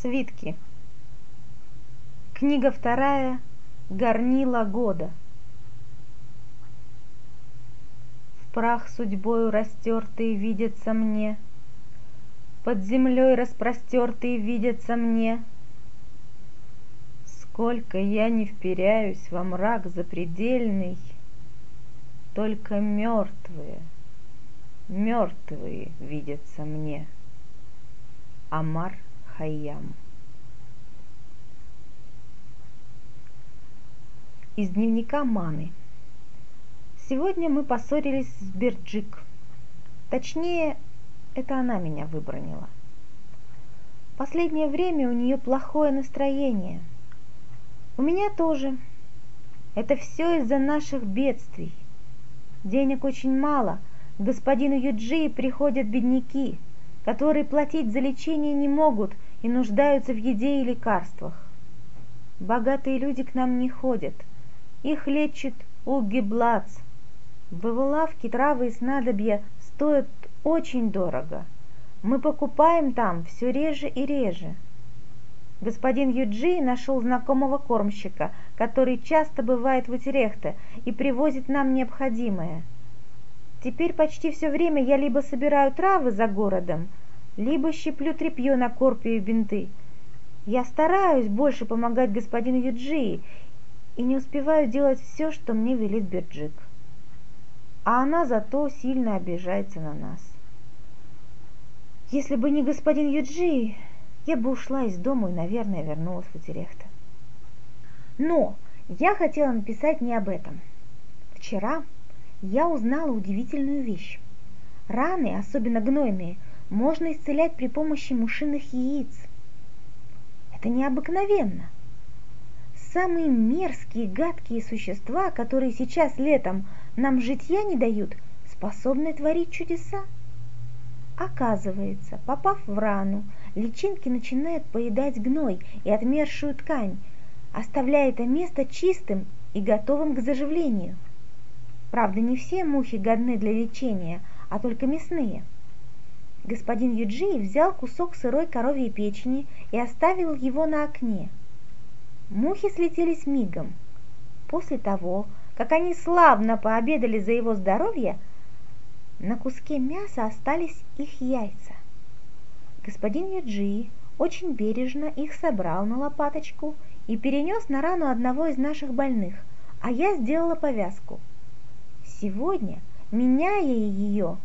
Свитки. Книга вторая. Горнила года. В прах судьбою растертые видятся мне, Под землей распростертые видятся мне. Сколько я не вперяюсь во мрак запредельный, Только мертвые, мертвые видятся мне. Амар Хайям. Из дневника Маны. Сегодня мы поссорились с Берджик. Точнее, это она меня выбронила. Последнее время у нее плохое настроение. У меня тоже. Это все из-за наших бедствий. Денег очень мало. К господину Юджи приходят бедняки, которые платить за лечение не могут – и нуждаются в еде и лекарствах. Богатые люди к нам не ходят. Их лечит Угиблац. В его лавке травы и снадобья стоят очень дорого. Мы покупаем там все реже и реже. Господин Юджи нашел знакомого кормщика, который часто бывает в Утерехте и привозит нам необходимое. Теперь почти все время я либо собираю травы за городом, либо щиплю тряпье на корпе и бинты. Я стараюсь больше помогать господину Юджии и не успеваю делать все, что мне велит Берджик. А она зато сильно обижается на нас. Если бы не господин Юджи, я бы ушла из дома и, наверное, вернулась в Утерехта. Но я хотела написать не об этом. Вчера я узнала удивительную вещь. Раны, особенно гнойные, можно исцелять при помощи мушиных яиц. Это необыкновенно. Самые мерзкие, гадкие существа, которые сейчас летом нам житья не дают, способны творить чудеса. Оказывается, попав в рану, личинки начинают поедать гной и отмершую ткань, оставляя это место чистым и готовым к заживлению. Правда, не все мухи годны для лечения, а только мясные – господин Юджи взял кусок сырой коровьей печени и оставил его на окне. Мухи слетелись мигом. После того, как они славно пообедали за его здоровье, на куске мяса остались их яйца. Господин Юджи очень бережно их собрал на лопаточку и перенес на рану одного из наших больных, а я сделала повязку. Сегодня, меняя ее,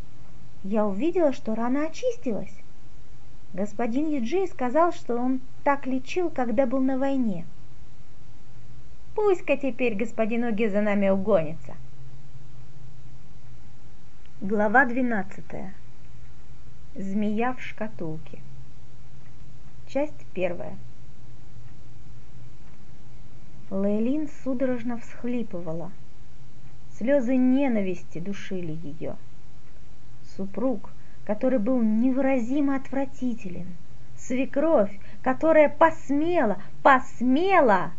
я увидела, что рана очистилась. Господин Юджи сказал, что он так лечил, когда был на войне. Пусть-ка теперь господин Уги за нами угонится. Глава двенадцатая. Змея в шкатулке. Часть первая. Лейлин судорожно всхлипывала. Слезы ненависти душили ее супруг, который был невыразимо отвратителен, свекровь, которая посмела, посмела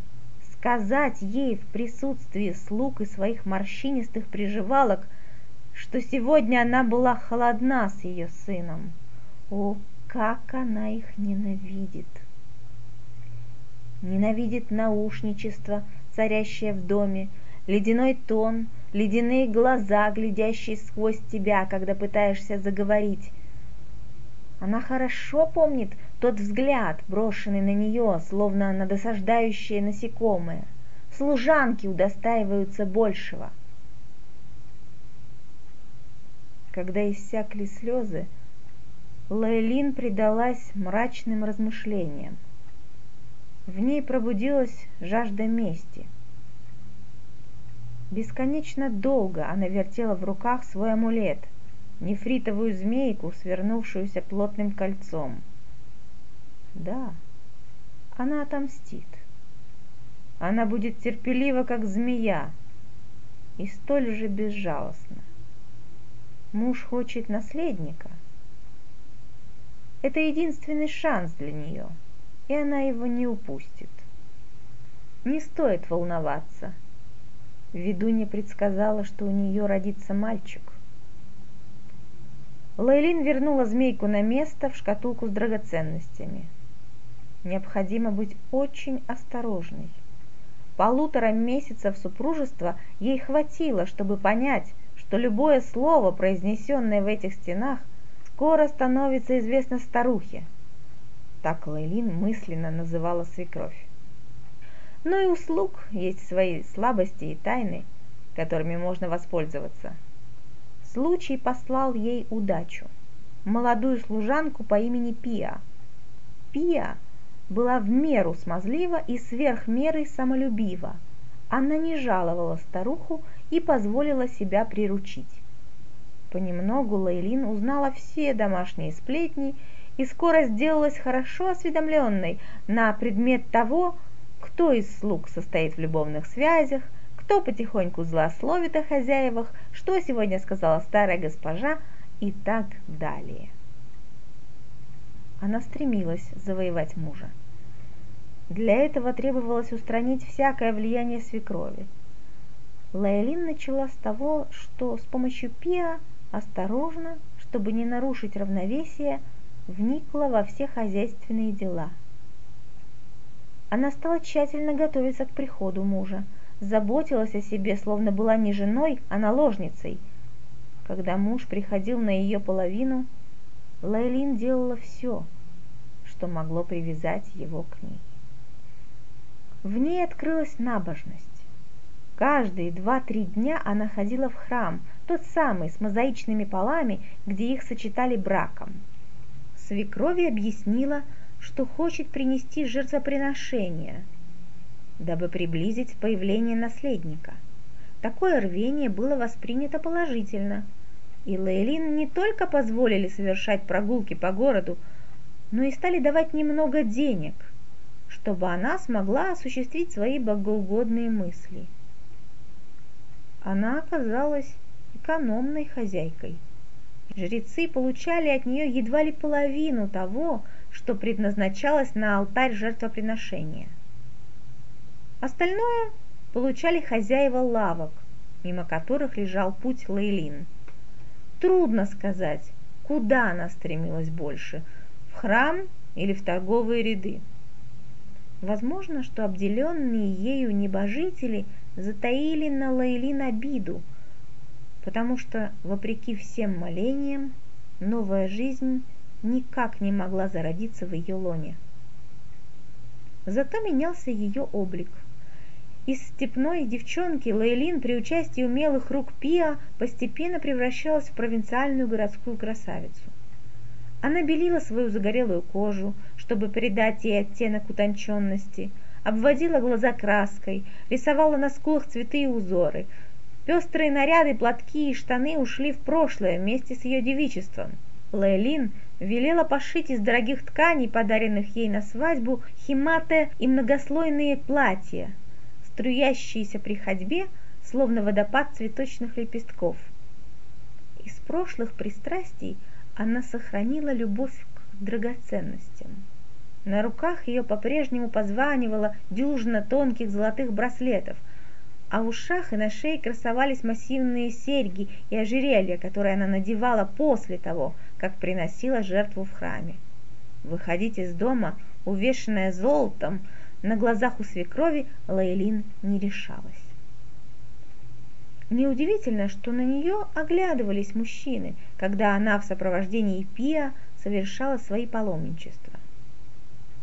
сказать ей в присутствии слуг и своих морщинистых приживалок, что сегодня она была холодна с ее сыном. О, как она их ненавидит! Ненавидит наушничество, царящее в доме, ледяной тон, ледяные глаза, глядящие сквозь тебя, когда пытаешься заговорить. Она хорошо помнит тот взгляд, брошенный на нее, словно на досаждающее насекомое. Служанки удостаиваются большего. Когда иссякли слезы, Лейлин предалась мрачным размышлениям. В ней пробудилась жажда мести – Бесконечно долго она вертела в руках свой амулет, нефритовую змейку, свернувшуюся плотным кольцом. Да, она отомстит. Она будет терпелива, как змея, и столь же безжалостна. Муж хочет наследника. Это единственный шанс для нее, и она его не упустит. Не стоит волноваться – Ведунья предсказала, что у нее родится мальчик. Лейлин вернула змейку на место в шкатулку с драгоценностями. необходимо быть очень осторожной. Полутора месяцев супружества ей хватило, чтобы понять, что любое слово, произнесенное в этих стенах, скоро становится известно старухе. Так Лейлин мысленно называла свекровь. Но и у слуг есть свои слабости и тайны, которыми можно воспользоваться. Случай послал ей удачу. Молодую служанку по имени Пиа. Пиа была в меру смазлива и сверх меры самолюбива. Она не жаловала старуху и позволила себя приручить. Понемногу Лейлин узнала все домашние сплетни и скоро сделалась хорошо осведомленной на предмет того, кто из слуг состоит в любовных связях, кто потихоньку злословит о хозяевах, что сегодня сказала старая госпожа и так далее. Она стремилась завоевать мужа. Для этого требовалось устранить всякое влияние свекрови. Лайлин начала с того, что с помощью Пиа осторожно, чтобы не нарушить равновесие, вникла во все хозяйственные дела. Она стала тщательно готовиться к приходу мужа, заботилась о себе, словно была не женой, а наложницей. Когда муж приходил на ее половину, Лайлин делала все, что могло привязать его к ней. В ней открылась набожность. Каждые два-три дня она ходила в храм, тот самый, с мозаичными полами, где их сочетали браком. Свекрови объяснила, что хочет принести жертвоприношение, дабы приблизить появление наследника. Такое рвение было воспринято положительно, и Лейлин не только позволили совершать прогулки по городу, но и стали давать немного денег, чтобы она смогла осуществить свои богоугодные мысли. Она оказалась экономной хозяйкой. Жрецы получали от нее едва ли половину того, что предназначалось на алтарь жертвоприношения. Остальное получали хозяева лавок, мимо которых лежал путь Лейлин. Трудно сказать, куда она стремилась больше – в храм или в торговые ряды. Возможно, что обделенные ею небожители затаили на Лейлин обиду, потому что, вопреки всем молениям, новая жизнь никак не могла зародиться в ее лоне. Зато менялся ее облик. Из степной девчонки Лейлин при участии умелых рук Пиа постепенно превращалась в провинциальную городскую красавицу. Она белила свою загорелую кожу, чтобы придать ей оттенок утонченности, обводила глаза краской, рисовала на скулах цветы и узоры. Пестрые наряды, платки и штаны ушли в прошлое вместе с ее девичеством. Лейлин велела пошить из дорогих тканей, подаренных ей на свадьбу, химаты и многослойные платья, струящиеся при ходьбе, словно водопад цветочных лепестков. Из прошлых пристрастий она сохранила любовь к драгоценностям. На руках ее по-прежнему позванивала дюжина тонких золотых браслетов, а в ушах и на шее красовались массивные серьги и ожерелья, которые она надевала после того, как приносила жертву в храме. Выходить из дома, увешанная золотом, на глазах у свекрови Лейлин не решалась. Неудивительно, что на нее оглядывались мужчины, когда она в сопровождении Пиа совершала свои паломничества.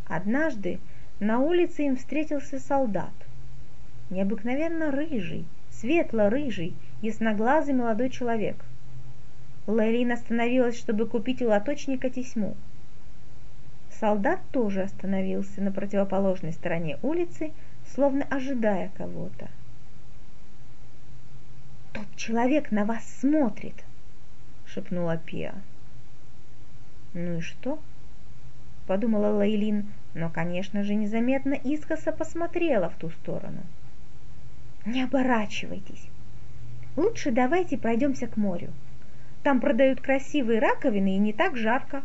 Однажды на улице им встретился солдат. Необыкновенно рыжий, светло-рыжий, ясноглазый молодой человек. Лейлин остановилась, чтобы купить у лоточника тесьму. Солдат тоже остановился на противоположной стороне улицы, словно ожидая кого-то. «Тот человек на вас смотрит!» — шепнула Пиа. «Ну и что?» — подумала Лейлин, но, конечно же, незаметно искоса посмотрела в ту сторону. «Не оборачивайтесь. Лучше давайте пройдемся к морю. Там продают красивые раковины и не так жарко»,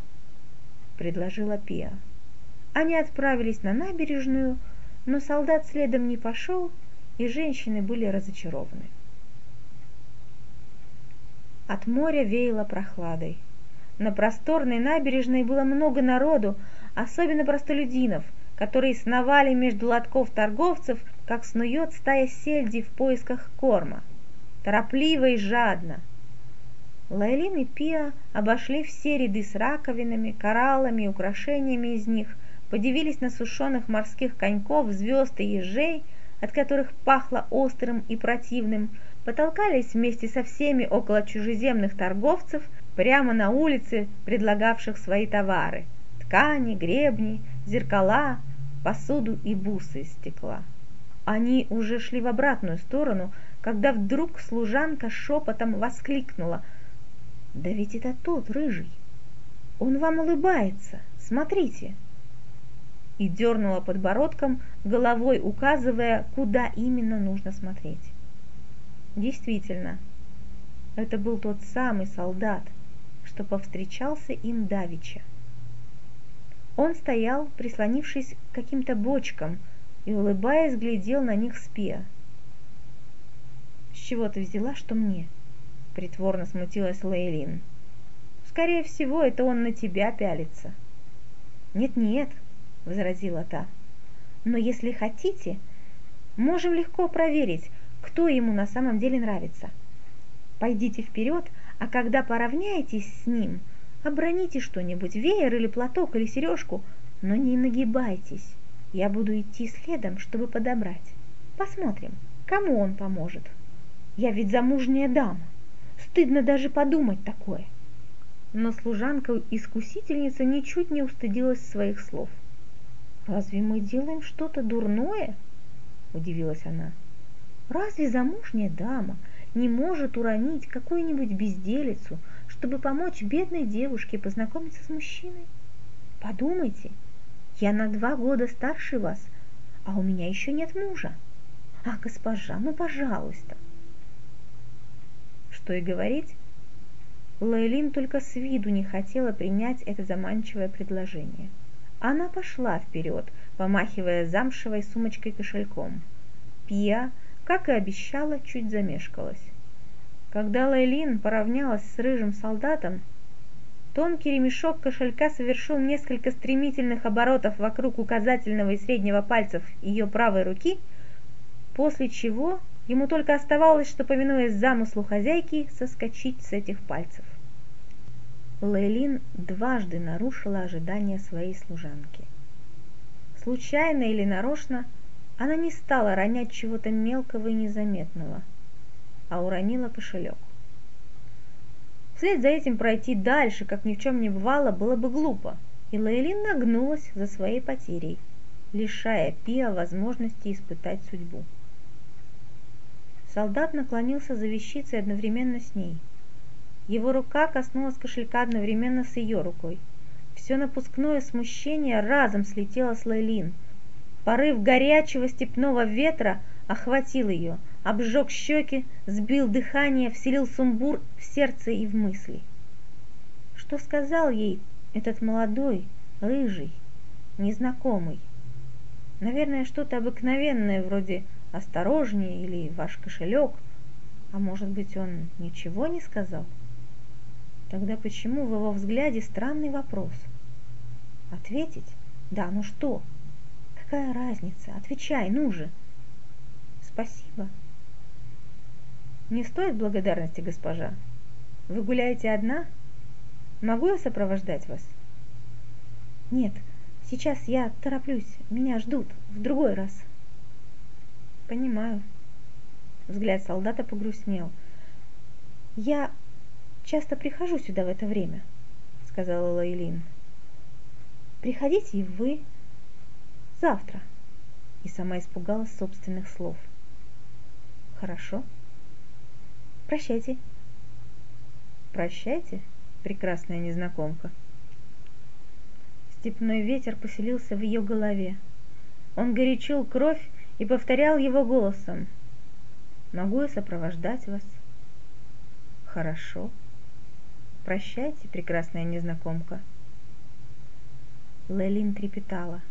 — предложила Пиа. Они отправились на набережную, но солдат следом не пошел, и женщины были разочарованы. От моря веяло прохладой. На просторной набережной было много народу, особенно простолюдинов, которые сновали между лотков торговцев, как снует стая сельди в поисках корма, торопливо и жадно. Лайлин и Пиа обошли все ряды с раковинами, кораллами и украшениями из них, подивились на сушеных морских коньков, звезд и ежей, от которых пахло острым и противным, потолкались вместе со всеми около чужеземных торговцев прямо на улице, предлагавших свои товары – ткани, гребни, зеркала, посуду и бусы из стекла. Они уже шли в обратную сторону, когда вдруг служанка шепотом воскликнула – да ведь это тот, рыжий. Он вам улыбается. Смотрите. И дернула подбородком, головой указывая, куда именно нужно смотреть. Действительно, это был тот самый солдат, что повстречался им давеча. Он стоял, прислонившись к каким-то бочкам, и, улыбаясь, глядел на них спея. «С чего ты взяла, что мне?» Притворно смутилась Лейлин. Скорее всего, это он на тебя пялится. Нет-нет, возразила та. Но если хотите, можем легко проверить, кто ему на самом деле нравится. Пойдите вперед, а когда поравняетесь с ним, оброните что-нибудь, веер или платок или сережку, но не нагибайтесь. Я буду идти следом, чтобы подобрать. Посмотрим, кому он поможет. Я ведь замужняя дама. Стыдно даже подумать такое. Но служанка-искусительница ничуть не устыдилась своих слов. «Разве мы делаем что-то дурное?» – удивилась она. «Разве замужняя дама не может уронить какую-нибудь безделицу, чтобы помочь бедной девушке познакомиться с мужчиной? Подумайте, я на два года старше вас, а у меня еще нет мужа. А, госпожа, ну, пожалуйста, что и говорить, Лейлин только с виду не хотела принять это заманчивое предложение. Она пошла вперед, помахивая замшевой сумочкой-кошельком. Пия, как и обещала, чуть замешкалась. Когда Лейлин поравнялась с рыжим солдатом, тонкий ремешок кошелька совершил несколько стремительных оборотов вокруг указательного и среднего пальцев ее правой руки, после чего Ему только оставалось, что, повинуясь замыслу хозяйки, соскочить с этих пальцев. Лейлин дважды нарушила ожидания своей служанки. Случайно или нарочно она не стала ронять чего-то мелкого и незаметного, а уронила кошелек. Вслед за этим пройти дальше, как ни в чем не бывало, было бы глупо, и Лейлин нагнулась за своей потерей, лишая Пиа возможности испытать судьбу. Солдат наклонился за вещицей одновременно с ней. Его рука коснулась кошелька одновременно с ее рукой. Все напускное смущение разом слетело с Лейлин. Порыв горячего степного ветра охватил ее, обжег щеки, сбил дыхание, вселил сумбур в сердце и в мысли. Что сказал ей этот молодой, рыжий, незнакомый? Наверное, что-то обыкновенное вроде осторожнее или ваш кошелек, а может быть он ничего не сказал? Тогда почему в его взгляде странный вопрос? Ответить? Да, ну что? Какая разница? Отвечай, ну же. Спасибо. Не стоит благодарности, госпожа. Вы гуляете одна? Могу я сопровождать вас? Нет, сейчас я тороплюсь, меня ждут, в другой раз. Понимаю. Взгляд солдата погрустнел. Я часто прихожу сюда в это время, сказала Лейлин. Приходите и вы завтра. И сама испугалась собственных слов. Хорошо. Прощайте. Прощайте, прекрасная незнакомка. Степной ветер поселился в ее голове. Он горячил кровь и повторял его голосом. «Могу я сопровождать вас?» «Хорошо. Прощайте, прекрасная незнакомка». Лелин трепетала.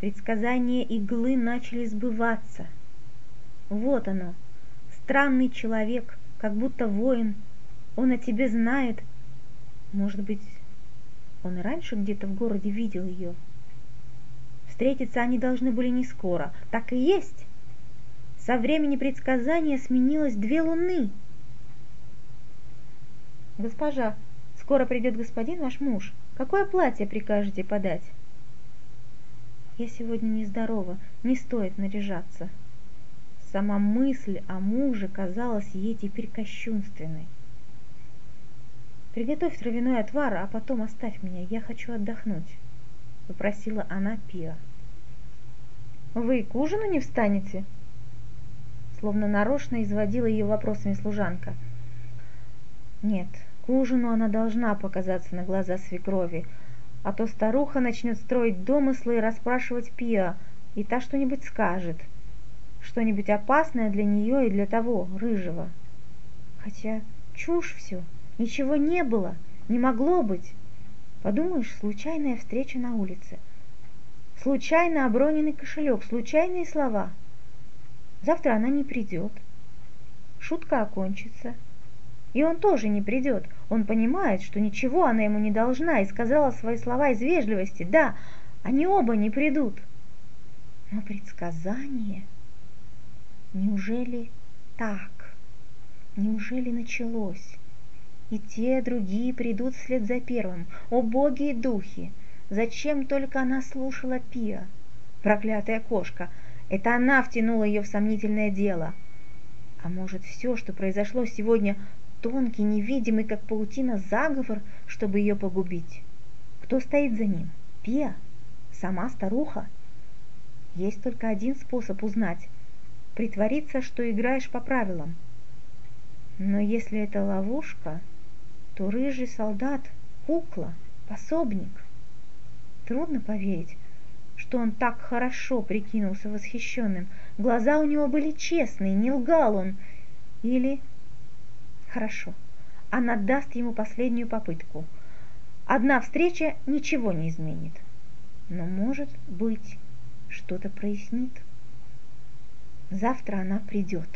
Предсказания иглы начали сбываться. Вот оно, странный человек, как будто воин. Он о тебе знает. Может быть, он и раньше где-то в городе видел ее. Встретиться они должны были не скоро. Так и есть. Со времени предсказания сменилось две луны. Госпожа, скоро придет господин ваш муж. Какое платье прикажете подать? Я сегодня нездорова, не стоит наряжаться. Сама мысль о муже казалась ей теперь кощунственной. «Приготовь травяной отвар, а потом оставь меня, я хочу отдохнуть», — попросила она Пиа. «Вы к ужину не встанете?» Словно нарочно изводила ее вопросами служанка. «Нет, к ужину она должна показаться на глаза свекрови, а то старуха начнет строить домыслы и расспрашивать Пиа, и та что-нибудь скажет, что-нибудь опасное для нее и для того, рыжего. Хотя чушь все, ничего не было, не могло быть. Подумаешь, случайная встреча на улице. Случайно оброненный кошелек, случайные слова. Завтра она не придет. Шутка окончится. И он тоже не придет. Он понимает, что ничего она ему не должна, и сказала свои слова из вежливости. Да, они оба не придут. Но предсказание... Неужели так? Неужели началось? И те, другие придут вслед за первым. О боги и духи! Зачем только она слушала Пиа? Проклятая кошка! Это она втянула ее в сомнительное дело. А может, все, что произошло сегодня, тонкий, невидимый, как паутина, заговор, чтобы ее погубить? Кто стоит за ним? Пиа? Сама старуха? Есть только один способ узнать притвориться, что играешь по правилам. Но если это ловушка, то рыжий солдат – кукла, пособник. Трудно поверить, что он так хорошо прикинулся восхищенным. Глаза у него были честные, не лгал он. Или... Хорошо, она даст ему последнюю попытку. Одна встреча ничего не изменит. Но, может быть, что-то прояснит. Завтра она придет.